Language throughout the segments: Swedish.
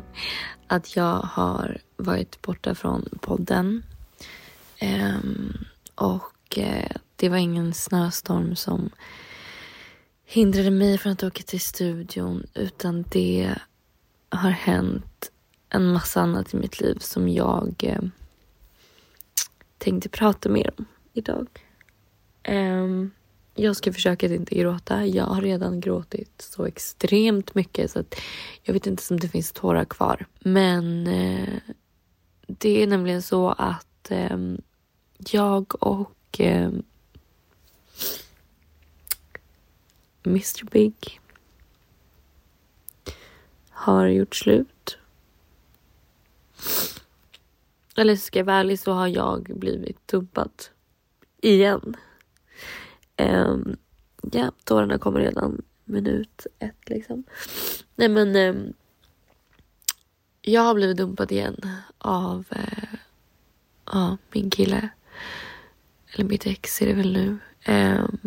att jag har varit borta från podden. Um, och uh, det var ingen snöstorm som hindrade mig från att åka till studion utan det har hänt en massa annat i mitt liv som jag uh, tänkte prata mer om idag. Um, jag ska försöka att inte gråta. Jag har redan gråtit så extremt mycket så att jag vet inte om det finns tårar kvar. Men eh, det är nämligen så att eh, jag och eh, Mr Big har gjort slut. Eller ska jag vara ärlig så har jag blivit dumpad. Igen. Um, ja, tårarna kommer redan minut ett liksom. Nej men um, jag har blivit dumpad igen av uh, uh, min kille. Eller mitt ex är det väl nu. Um,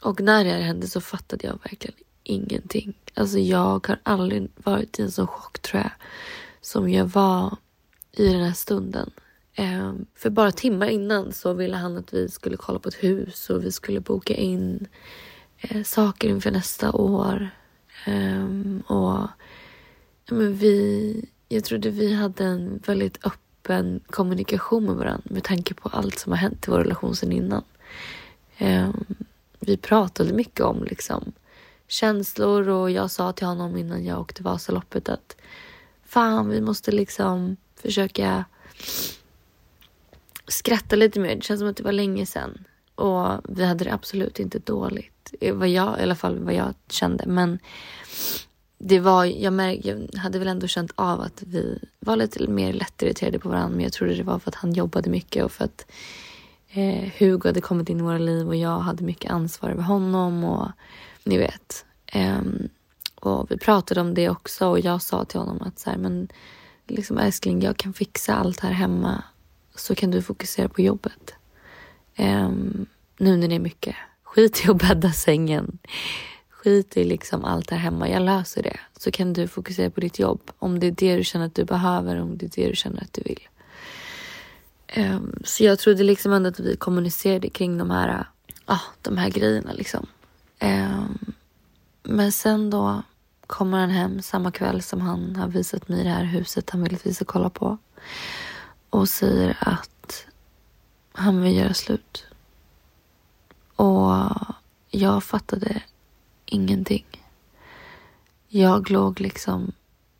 och när det här hände så fattade jag verkligen ingenting. Alltså jag har aldrig varit i en sån chock tror jag. Som jag var i den här stunden. Eh, för bara timmar innan så ville han att vi skulle kolla på ett hus och vi skulle boka in eh, saker inför nästa år. Eh, och ja, men vi, jag trodde vi hade en väldigt öppen kommunikation med varandra med tanke på allt som har hänt i vår relation sedan innan. Ehm, vi pratade mycket om liksom känslor och jag sa till honom innan jag åkte Vasaloppet att fan, vi måste liksom försöka skratta lite mer. Det känns som att det var länge sedan. Och vi hade det absolut inte dåligt. Vad jag, I alla fall vad jag kände. Men det var, jag, märk, jag hade väl ändå känt av att vi var lite mer lättirriterade på varandra. Men jag trodde det var för att han jobbade mycket och för att eh, Hugo hade kommit in i våra liv och jag hade mycket ansvar över honom. Och ni vet. Eh, och vi pratade om det också och jag sa till honom att så här, men liksom älskling, jag kan fixa allt här hemma så kan du fokusera på jobbet. Um, nu när det är mycket. Skit i att bädda sängen. Skit i liksom allt här hemma. Jag löser det. Så kan du fokusera på ditt jobb. Om det är det du känner att du behöver. Om det är det du känner att du vill. Um, så jag trodde liksom ändå att vi kommunicerade kring de här, uh, de här grejerna. Liksom. Um, men sen då kommer han hem samma kväll som han har visat mig det här huset han vill att vi ska kolla på och säger att han vill göra slut. Och jag fattade ingenting. Jag låg liksom,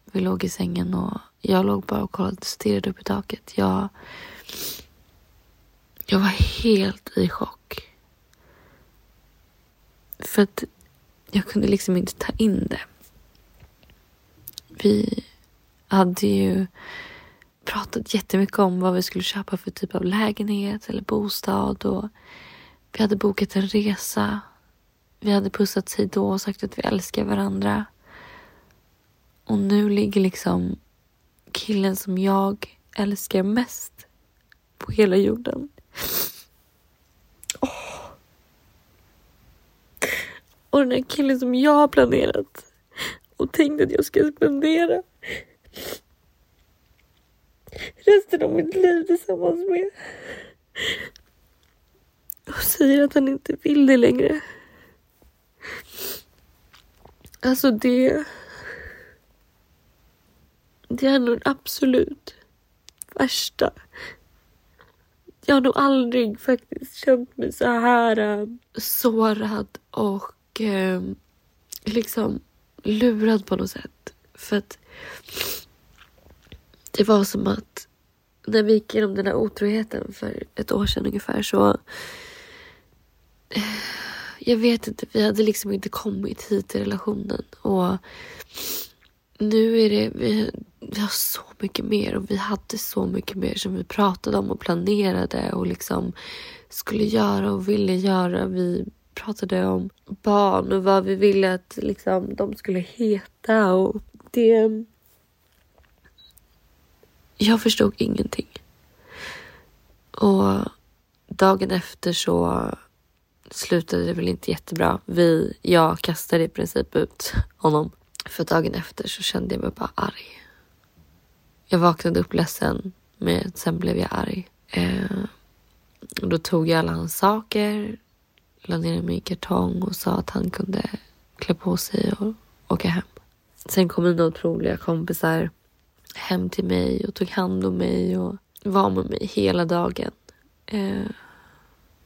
vi låg i sängen och jag låg bara och kollade, stirrade upp i taket. Jag, jag var helt i chock. För att jag kunde liksom inte ta in det. Vi hade ju pratat jättemycket om vad vi skulle köpa för typ av lägenhet eller bostad och vi hade bokat en resa. Vi hade pussat sig då och sagt att vi älskar varandra. Och nu ligger liksom killen som jag älskar mest på hela jorden. Oh. Och den här killen som jag har planerat och tänkt att jag ska spendera resten av mitt liv tillsammans med. Och säger att han inte vill det längre. Alltså det... Det är nog absolut värsta. Jag har nog aldrig faktiskt känt mig så här äh, sårad och äh, liksom lurad på något sätt. För att det var som att när vi gick igenom den där otroheten för ett år sedan ungefär så eh, jag vet inte, vi hade liksom inte kommit hit i relationen och nu är det, vi, vi har så mycket mer och vi hade så mycket mer som vi pratade om och planerade och liksom skulle göra och ville göra. Vi pratade om barn och vad vi ville att liksom, de skulle heta och det... Jag förstod ingenting. Och dagen efter så slutade det väl inte jättebra. Vi, jag kastade i princip ut honom. För dagen efter så kände jag mig bara arg. Jag vaknade upp ledsen, men sen blev jag arg. Eh, och då tog jag alla hans saker, la ner dem i kartong och sa att han kunde klä på sig och åka hem. Sen kom mina otroliga kompisar hem till mig och tog hand om mig och var med mig hela dagen. Eh,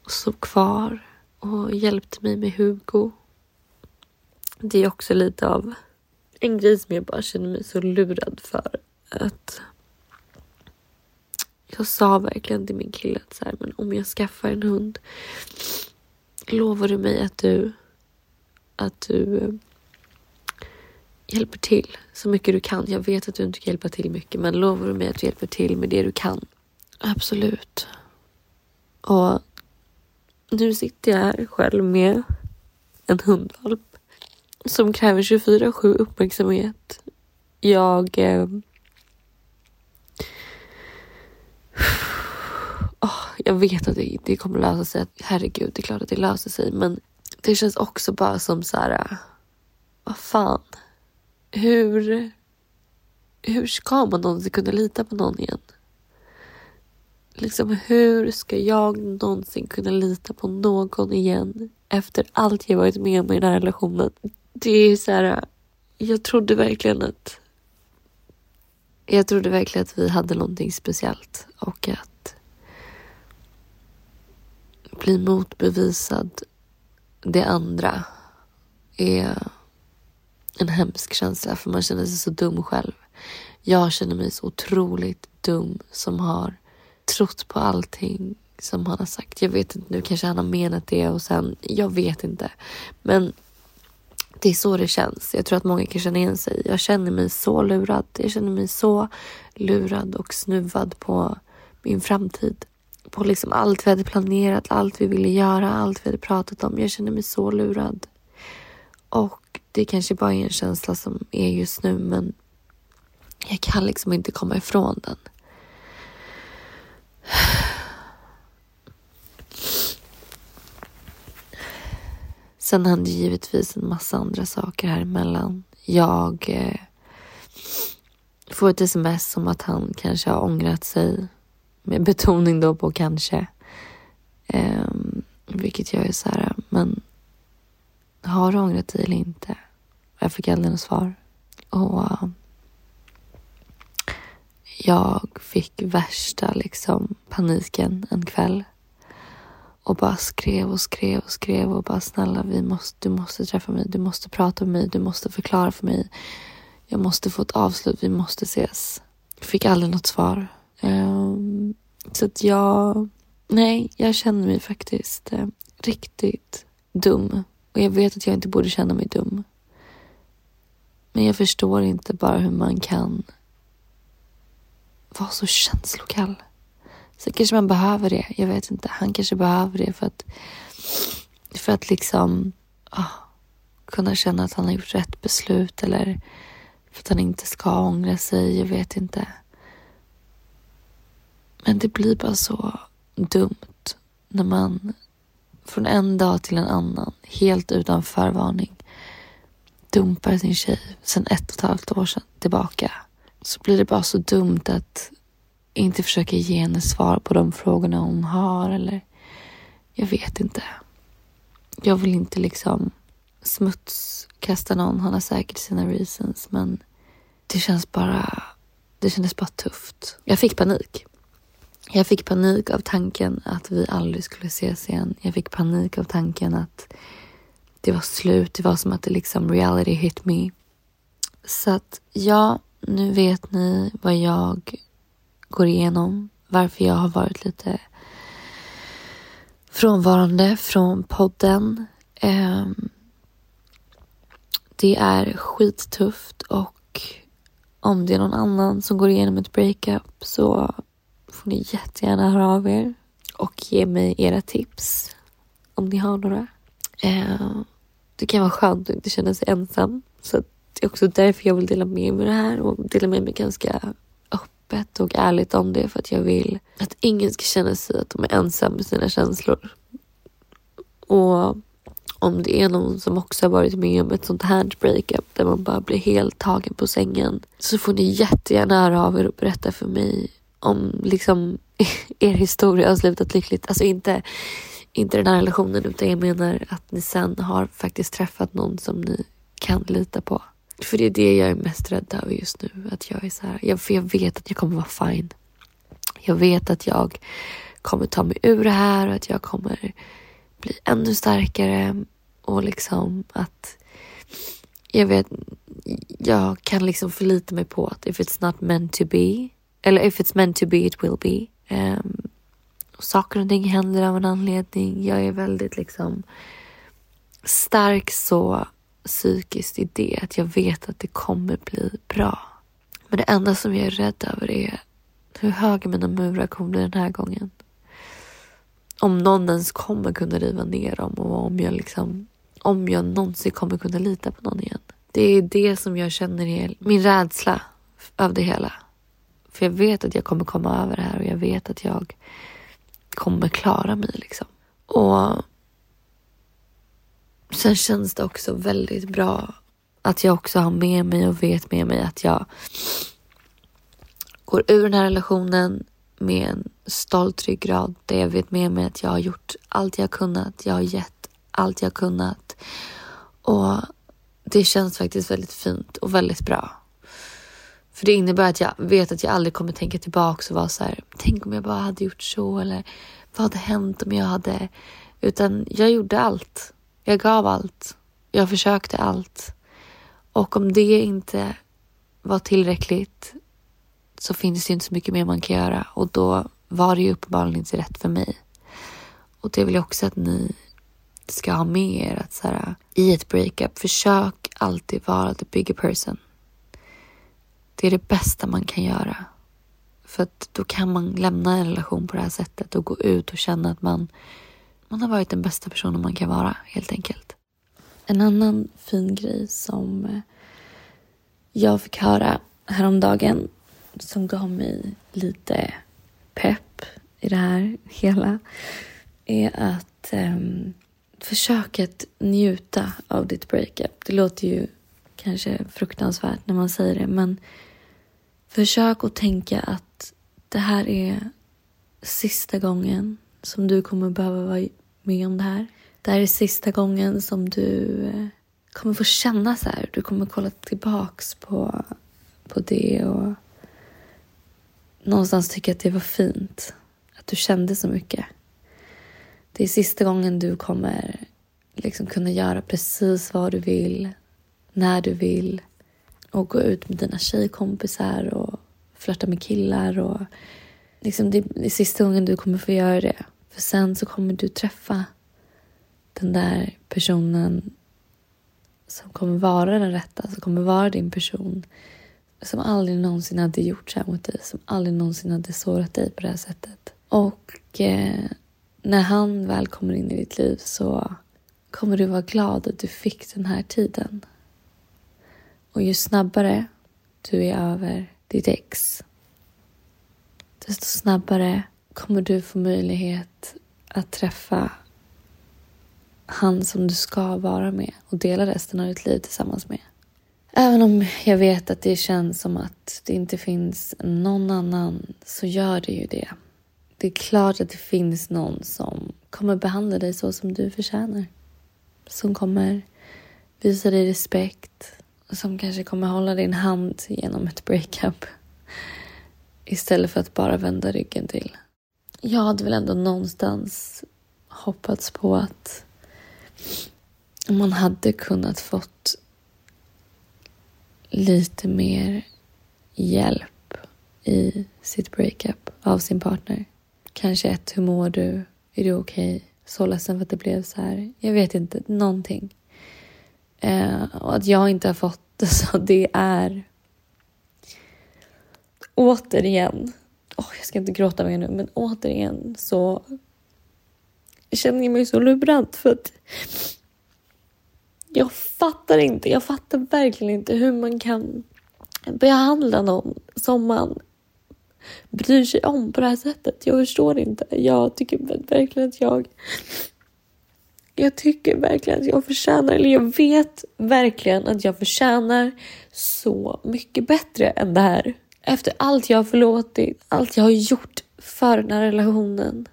och stod kvar och hjälpte mig med Hugo. Det är också lite av en grej som jag bara känner mig så lurad för. Att jag sa verkligen till min kille att så här, men om jag skaffar en hund lovar du mig att du att du eh, hjälper till så mycket du kan. Jag vet att du inte kan hjälpa till mycket men lovar du mig att du hjälper till med det du kan? Absolut. Och nu sitter jag här själv med en hundvalp som kräver 24-7 uppmärksamhet. Jag... Eh, oh, jag vet att det, det kommer lösa sig. Herregud, det är klart att det löser sig. Men det känns också bara som så här... Vad fan? Hur... Hur ska man någonsin kunna lita på någon igen? Liksom hur ska jag någonsin kunna lita på någon igen efter allt jag varit med om i den här relationen? Det är så här, jag trodde verkligen att jag trodde verkligen att vi hade någonting speciellt och att bli motbevisad det andra är en hemsk känsla för man känner sig så dum själv. Jag känner mig så otroligt dum som har trott på allting som han har sagt. Jag vet inte, nu kanske han har menat det och sen, jag vet inte. Men det är så det känns. Jag tror att många kan känna igen sig. Jag känner mig så lurad. Jag känner mig så lurad och snuvad på min framtid. På liksom allt vi hade planerat, allt vi ville göra, allt vi hade pratat om. Jag känner mig så lurad. Och det kanske bara är en känsla som är just nu men jag kan liksom inte komma ifrån den. Sen hände givetvis en massa andra saker här emellan. Jag eh, får ett sms om att han kanske har ångrat sig. Med betoning då på kanske. Eh, vilket jag är så här, men har du ångrat dig eller inte? Jag fick aldrig något svar. Och um, jag fick värsta liksom paniken en kväll. Och bara skrev och skrev och skrev och bara snälla vi måste, du måste träffa mig, du måste prata med mig, du måste förklara för mig. Jag måste få ett avslut, vi måste ses. Jag fick aldrig något svar. Um, så att jag, nej, jag känner mig faktiskt eh, riktigt dum. Och jag vet att jag inte borde känna mig dum. Men jag förstår inte bara hur man kan vara så känslokall. Så kanske man behöver det. Jag vet inte. Han kanske behöver det för att, för att liksom oh, kunna känna att han har gjort rätt beslut eller för att han inte ska ångra sig. Jag vet inte. Men det blir bara så dumt när man från en dag till en annan, helt utan förvarning, dumpar sin tjej sen ett och ett halvt år sedan tillbaka så blir det bara så dumt att inte försöka ge henne svar på de frågorna hon har eller jag vet inte. Jag vill inte liksom smutskasta någon. Han har säkert sina reasons men det känns bara, det kändes bara tufft. Jag fick panik. Jag fick panik av tanken att vi aldrig skulle ses igen. Jag fick panik av tanken att det var slut. Det var som att det liksom reality hit me. Så att ja, nu vet ni vad jag går igenom. Varför jag har varit lite frånvarande från podden. Ehm, det är skittufft och om det är någon annan som går igenom ett breakup så får ni jättegärna höra av er och ge mig era tips om ni har några. Eh, det kan vara skönt att inte känna sig ensam. Så det är också därför jag vill dela med mig det här och dela med mig ganska öppet och ärligt om det för att jag vill att ingen ska känna sig att de är ensam med sina känslor. Och om det är någon som också har varit med om ett sånt här breakup där man bara blir helt tagen på sängen så får ni jättegärna höra av er och berätta för mig om liksom er historia har slutat lyckligt. Alltså inte, inte den här relationen utan jag menar att ni sen har faktiskt träffat någon som ni kan lita på. För det är det jag är mest rädd över just nu. Att jag är så här, jag, för jag vet att jag kommer vara fine. Jag vet att jag kommer ta mig ur det här och att jag kommer bli ännu starkare och liksom att jag vet, jag kan liksom förlita mig på att if it's not meant to be, eller if it's meant to be it will be. Um, saker och ting händer av en anledning. Jag är väldigt liksom stark så psykiskt i det att jag vet att det kommer bli bra. Men det enda som jag är rädd över är hur höga mina murar kommer bli den här gången. Om någon ens kommer kunna riva ner dem och om jag liksom om jag någonsin kommer kunna lita på någon igen. Det är det som jag känner är min rädsla av det hela. För jag vet att jag kommer komma över det här och jag vet att jag kommer klara mig liksom. Och sen känns det också väldigt bra att jag också har med mig och vet med mig att jag går ur den här relationen med en stolt ryggrad där jag vet med mig att jag har gjort allt jag kunnat. Jag har gett allt jag kunnat och det känns faktiskt väldigt fint och väldigt bra. För det innebär att jag vet att jag aldrig kommer tänka tillbaka och vara så här, tänk om jag bara hade gjort så eller vad hade hänt om jag hade... Utan jag gjorde allt. Jag gav allt. Jag försökte allt. Och om det inte var tillräckligt så finns det inte så mycket mer man kan göra och då var det ju uppenbarligen inte rätt för mig. Och det vill jag också att ni ska ha med er att så här, i ett breakup, försök alltid vara the bigger person. Det är det bästa man kan göra. För att då kan man lämna en relation på det här sättet och gå ut och känna att man, man har varit den bästa personen man kan vara, helt enkelt. En annan fin grej som eh, jag fick höra häromdagen som gav mig lite pepp i det här hela är att ehm, um, försök att njuta av ditt breakup. Det låter ju kanske fruktansvärt när man säger det, men försök att tänka att det här är sista gången som du kommer behöva vara med om det här. Det här är sista gången som du eh, kommer få känna så här. Du kommer kolla tillbaks på, på det och någonstans tycka att det var fint. Att du kände så mycket. Det är sista gången du kommer liksom kunna göra precis vad du vill, när du vill och gå ut med dina tjejkompisar och flörta med killar. Och liksom det är sista gången du kommer få göra det. För sen så kommer du träffa den där personen som kommer vara den rätta, som kommer vara din person. Som aldrig någonsin hade gjort så här mot dig, som aldrig någonsin hade sårat dig på det här sättet. Och eh, när han väl kommer in i ditt liv så kommer du vara glad att du fick den här tiden. Och ju snabbare du är över ditt ex desto snabbare kommer du få möjlighet att träffa han som du ska vara med och dela resten av ditt liv tillsammans med. Även om jag vet att det känns som att det inte finns någon annan så gör det ju det. Det är klart att det finns någon som kommer behandla dig så som du förtjänar. Som kommer visa dig respekt som kanske kommer hålla din hand genom ett breakup istället för att bara vända ryggen till. Jag hade väl ändå någonstans hoppats på att man hade kunnat fått lite mer hjälp i sitt breakup av sin partner. Kanske ett, hur mår du? Är du okej? Okay? Så ledsen för att det blev så här. Jag vet inte, någonting. Eh, och att jag inte har fått det så det är återigen, oh, jag ska inte gråta mer nu, men återigen så känner jag mig så lurad för att jag fattar inte, jag fattar verkligen inte hur man kan behandla någon som man bryr sig om på det här sättet. Jag förstår inte. Jag tycker verkligen att jag... Jag tycker verkligen att jag förtjänar, eller jag vet verkligen att jag förtjänar så mycket bättre än det här. Efter allt jag har förlåtit, allt jag har gjort för den här relationen.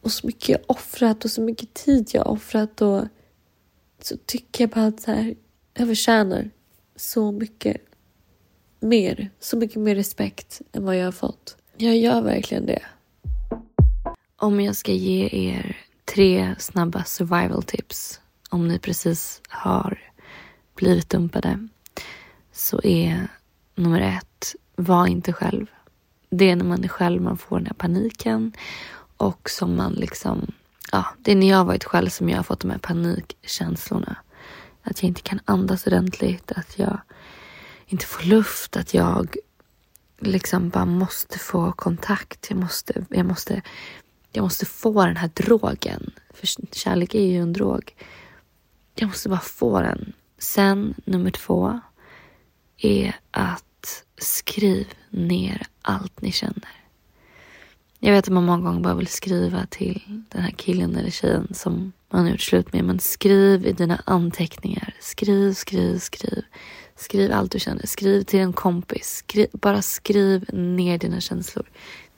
Och så mycket jag har offrat och så mycket tid jag har offrat och så tycker jag bara att så här, jag förtjänar så mycket mer, så mycket mer respekt än vad jag har fått. Jag gör verkligen det. Om jag ska ge er tre snabba survival tips om ni precis har blivit dumpade så är nummer ett, var inte själv. Det är när man är själv man får den här paniken och som man liksom, ja, det är när jag har varit själv som jag har fått de här panikkänslorna. Att jag inte kan andas ordentligt, att jag inte får luft, att jag liksom bara måste få kontakt. Jag måste, jag måste, jag måste få den här drogen. För kärlek är ju en drog. Jag måste bara få den. Sen nummer två är att skriv ner allt ni känner. Jag vet att man många gånger bara vill skriva till den här killen eller tjejen som man har gjort slut med. Men skriv i dina anteckningar. Skriv, skriv, skriv. Skriv allt du känner. Skriv till en kompis. Skriv, bara skriv ner dina känslor.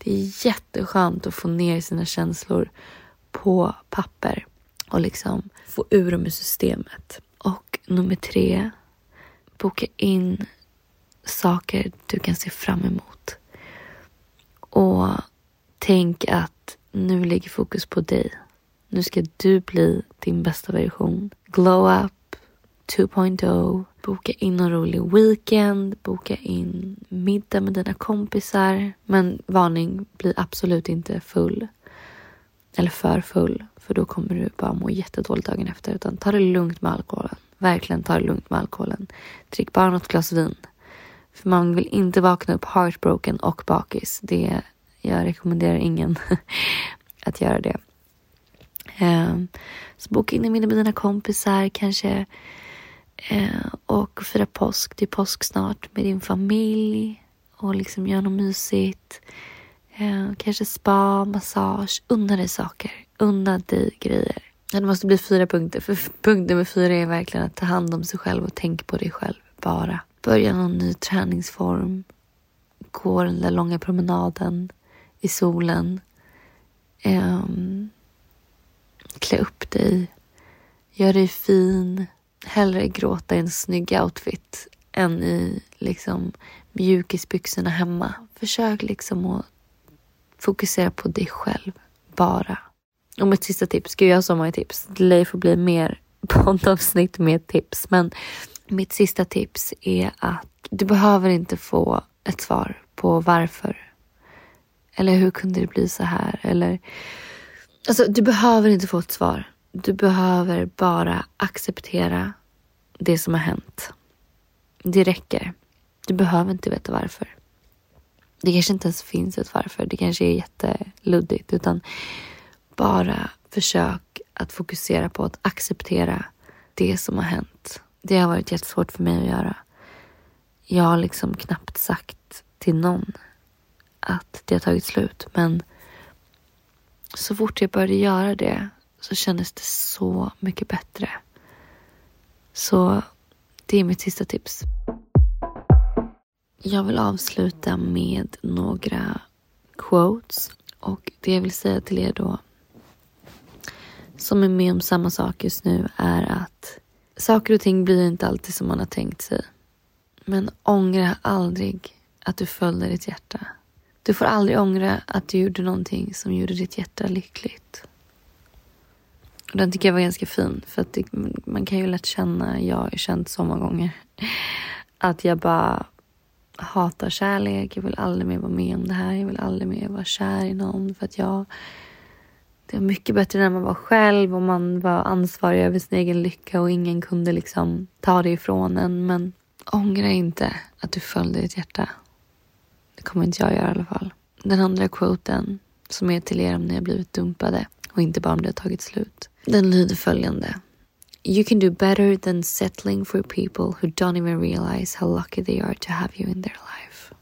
Det är jätteskönt att få ner sina känslor på papper och liksom få ur dem ur systemet. Och nummer tre, boka in saker du kan se fram emot. Och tänk att nu ligger fokus på dig. Nu ska du bli din bästa version. Glow up 2.0. Boka in en rolig weekend, boka in middag med dina kompisar. Men varning, bli absolut inte full. Eller för full, för då kommer du bara må jättedåligt dagen efter. Utan ta det lugnt med alkoholen. Verkligen ta det lugnt med alkoholen. Drick bara något glas vin. För man vill inte vakna upp heartbroken och bakis. Det, jag rekommenderar ingen att göra det. Um, så boka in en middag med dina kompisar kanske. Eh, och fira påsk. Det är påsk snart med din familj. Och liksom göra något mysigt. Eh, kanske spa, massage. Unna dig saker. Unna dig grejer. Det måste bli fyra punkter. För punkt nummer fyra är verkligen att ta hand om sig själv och tänka på dig själv. Bara börja någon ny träningsform, gå den där långa promenaden i solen, um, klä upp dig, gör dig fin, hellre gråta i en snygg outfit än i liksom mjukisbyxorna hemma. Försök liksom att fokusera på dig själv, bara. Och mitt sista tips, gud jag har så många tips. Det lär få bli mer poddavsnitt med tips. Men mitt sista tips är att du behöver inte få ett svar på varför. Eller hur kunde det bli så här? Eller... Alltså, du behöver inte få ett svar. Du behöver bara acceptera det som har hänt. Det räcker. Du behöver inte veta varför. Det kanske inte ens finns ett varför. Det kanske är jätteluddigt. Utan bara försök att fokusera på att acceptera det som har hänt. Det har varit jättesvårt för mig att göra. Jag har liksom knappt sagt till någon att det har tagit slut. Men så fort jag började göra det så kändes det så mycket bättre. Så det är mitt sista tips. Jag vill avsluta med några quotes. Och det jag vill säga till er då som är med om samma sak just nu är att Saker och ting blir inte alltid som man har tänkt sig. Men ångra aldrig att du följde ditt hjärta. Du får aldrig ångra att du gjorde någonting som gjorde ditt hjärta lyckligt. Och den tycker jag var ganska fin. För att det, man kan ju lätt känna, jag har känt så många gånger, att jag bara hatar kärlek. Jag vill aldrig mer vara med om det här. Jag vill aldrig mer vara kär i någon. För att jag... Det var mycket bättre när man var själv och man var ansvarig över sin egen lycka och ingen kunde liksom ta det ifrån en. Men ångra inte att du följde ditt hjärta. Det kommer inte jag göra i alla fall. Den andra quoten som är till er om ni har blivit dumpade och inte bara om det har tagit slut. Den lyder följande. You can do better than settling for people who don't even realize how lucky they are to have you in their life.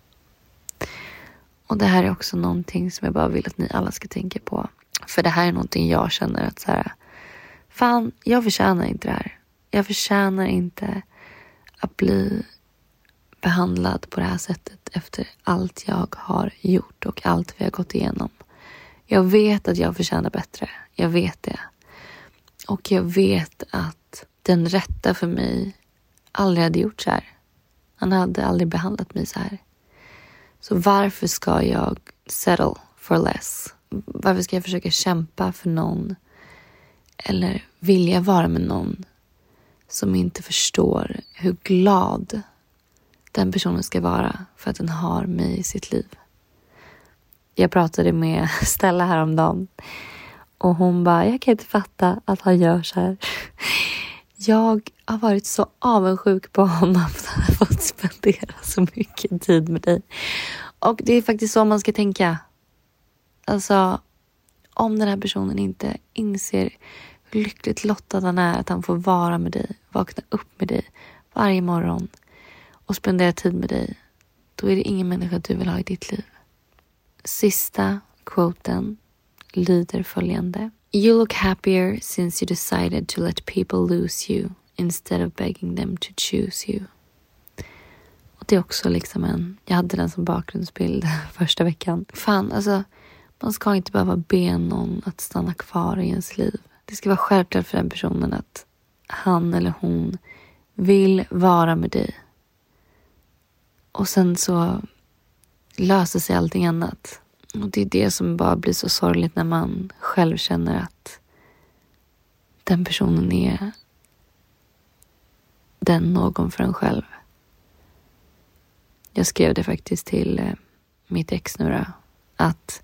Och det här är också någonting som jag bara vill att ni alla ska tänka på. För det här är någonting jag känner att så här, fan, jag förtjänar inte det här. Jag förtjänar inte att bli behandlad på det här sättet efter allt jag har gjort och allt vi har gått igenom. Jag vet att jag förtjänar bättre. Jag vet det. Och jag vet att den rätta för mig aldrig hade gjort så här. Han hade aldrig behandlat mig så här. Så varför ska jag settle for less? Varför ska jag försöka kämpa för någon eller vilja vara med någon som inte förstår hur glad den personen ska vara för att den har mig i sitt liv? Jag pratade med Stella häromdagen och hon bara, jag kan inte fatta att han gör så här. Jag har varit så avundsjuk på honom att han har fått spendera så mycket tid med dig. Och det är faktiskt så man ska tänka. Alltså, om den här personen inte inser hur lyckligt lottad han är att han får vara med dig, vakna upp med dig varje morgon och spendera tid med dig, då är det ingen människa du vill ha i ditt liv. Sista quoten lyder följande. You look happier since you decided to let people lose you instead of begging them to choose you. Och det är också liksom en, jag hade den som bakgrundsbild första veckan. Fan, alltså man ska inte behöva be någon att stanna kvar i ens liv. Det ska vara självklart för den personen att han eller hon vill vara med dig. Och sen så löser sig allting annat. Och det är det som bara blir så sorgligt när man själv känner att den personen är den någon för en själv. Jag skrev det faktiskt till eh, mitt ex nu då, att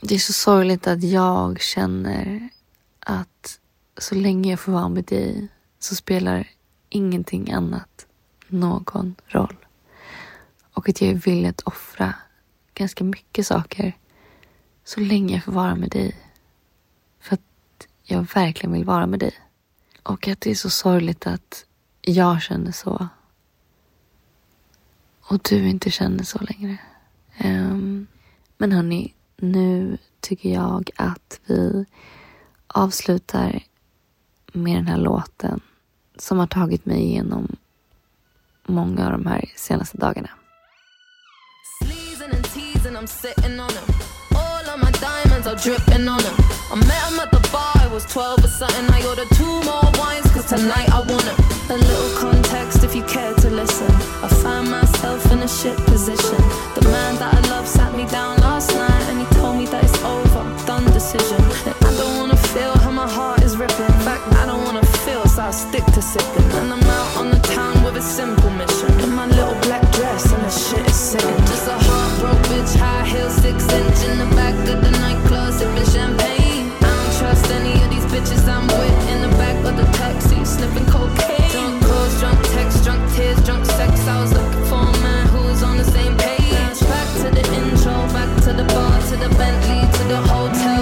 det är så sorgligt att jag känner att så länge jag får vara med dig så spelar ingenting annat någon roll. Och att jag är villig att offra ganska mycket saker så länge jag får vara med dig. För att jag verkligen vill vara med dig. Och att det är så sorgligt att jag känner så. Och du inte känner så längre. Um, men hörni, nu tycker jag att vi avslutar med den här låten som har tagit mig igenom många av de här senaste dagarna. I'm sitting on him. All of my diamonds are dripping on him. I met him at the bar, I was 12 or something. I ordered two more wines, cause tonight I want him. A little context if you care to listen. I find myself in a shit position. The man that I love sat me down last night and he told me that it's over, done decision. And I don't wanna feel how my heart is ripping. In fact, I don't wanna feel, so I'll stick to sipping. And I'm out on the town with a simple mission. In my little black dress and the shit is sitting. Just a heartbroken bitch, high heels, six inch in the back of the nightclub, sipping champagne. I don't trust any of these bitches I'm with in the back of the taxi, sniffing cocaine. Drunk calls, drunk texts, drunk tears, drunk sex. I was looking for a man who was on the same page. Back to the intro, back to the bar, to the Bentley, to the hotel,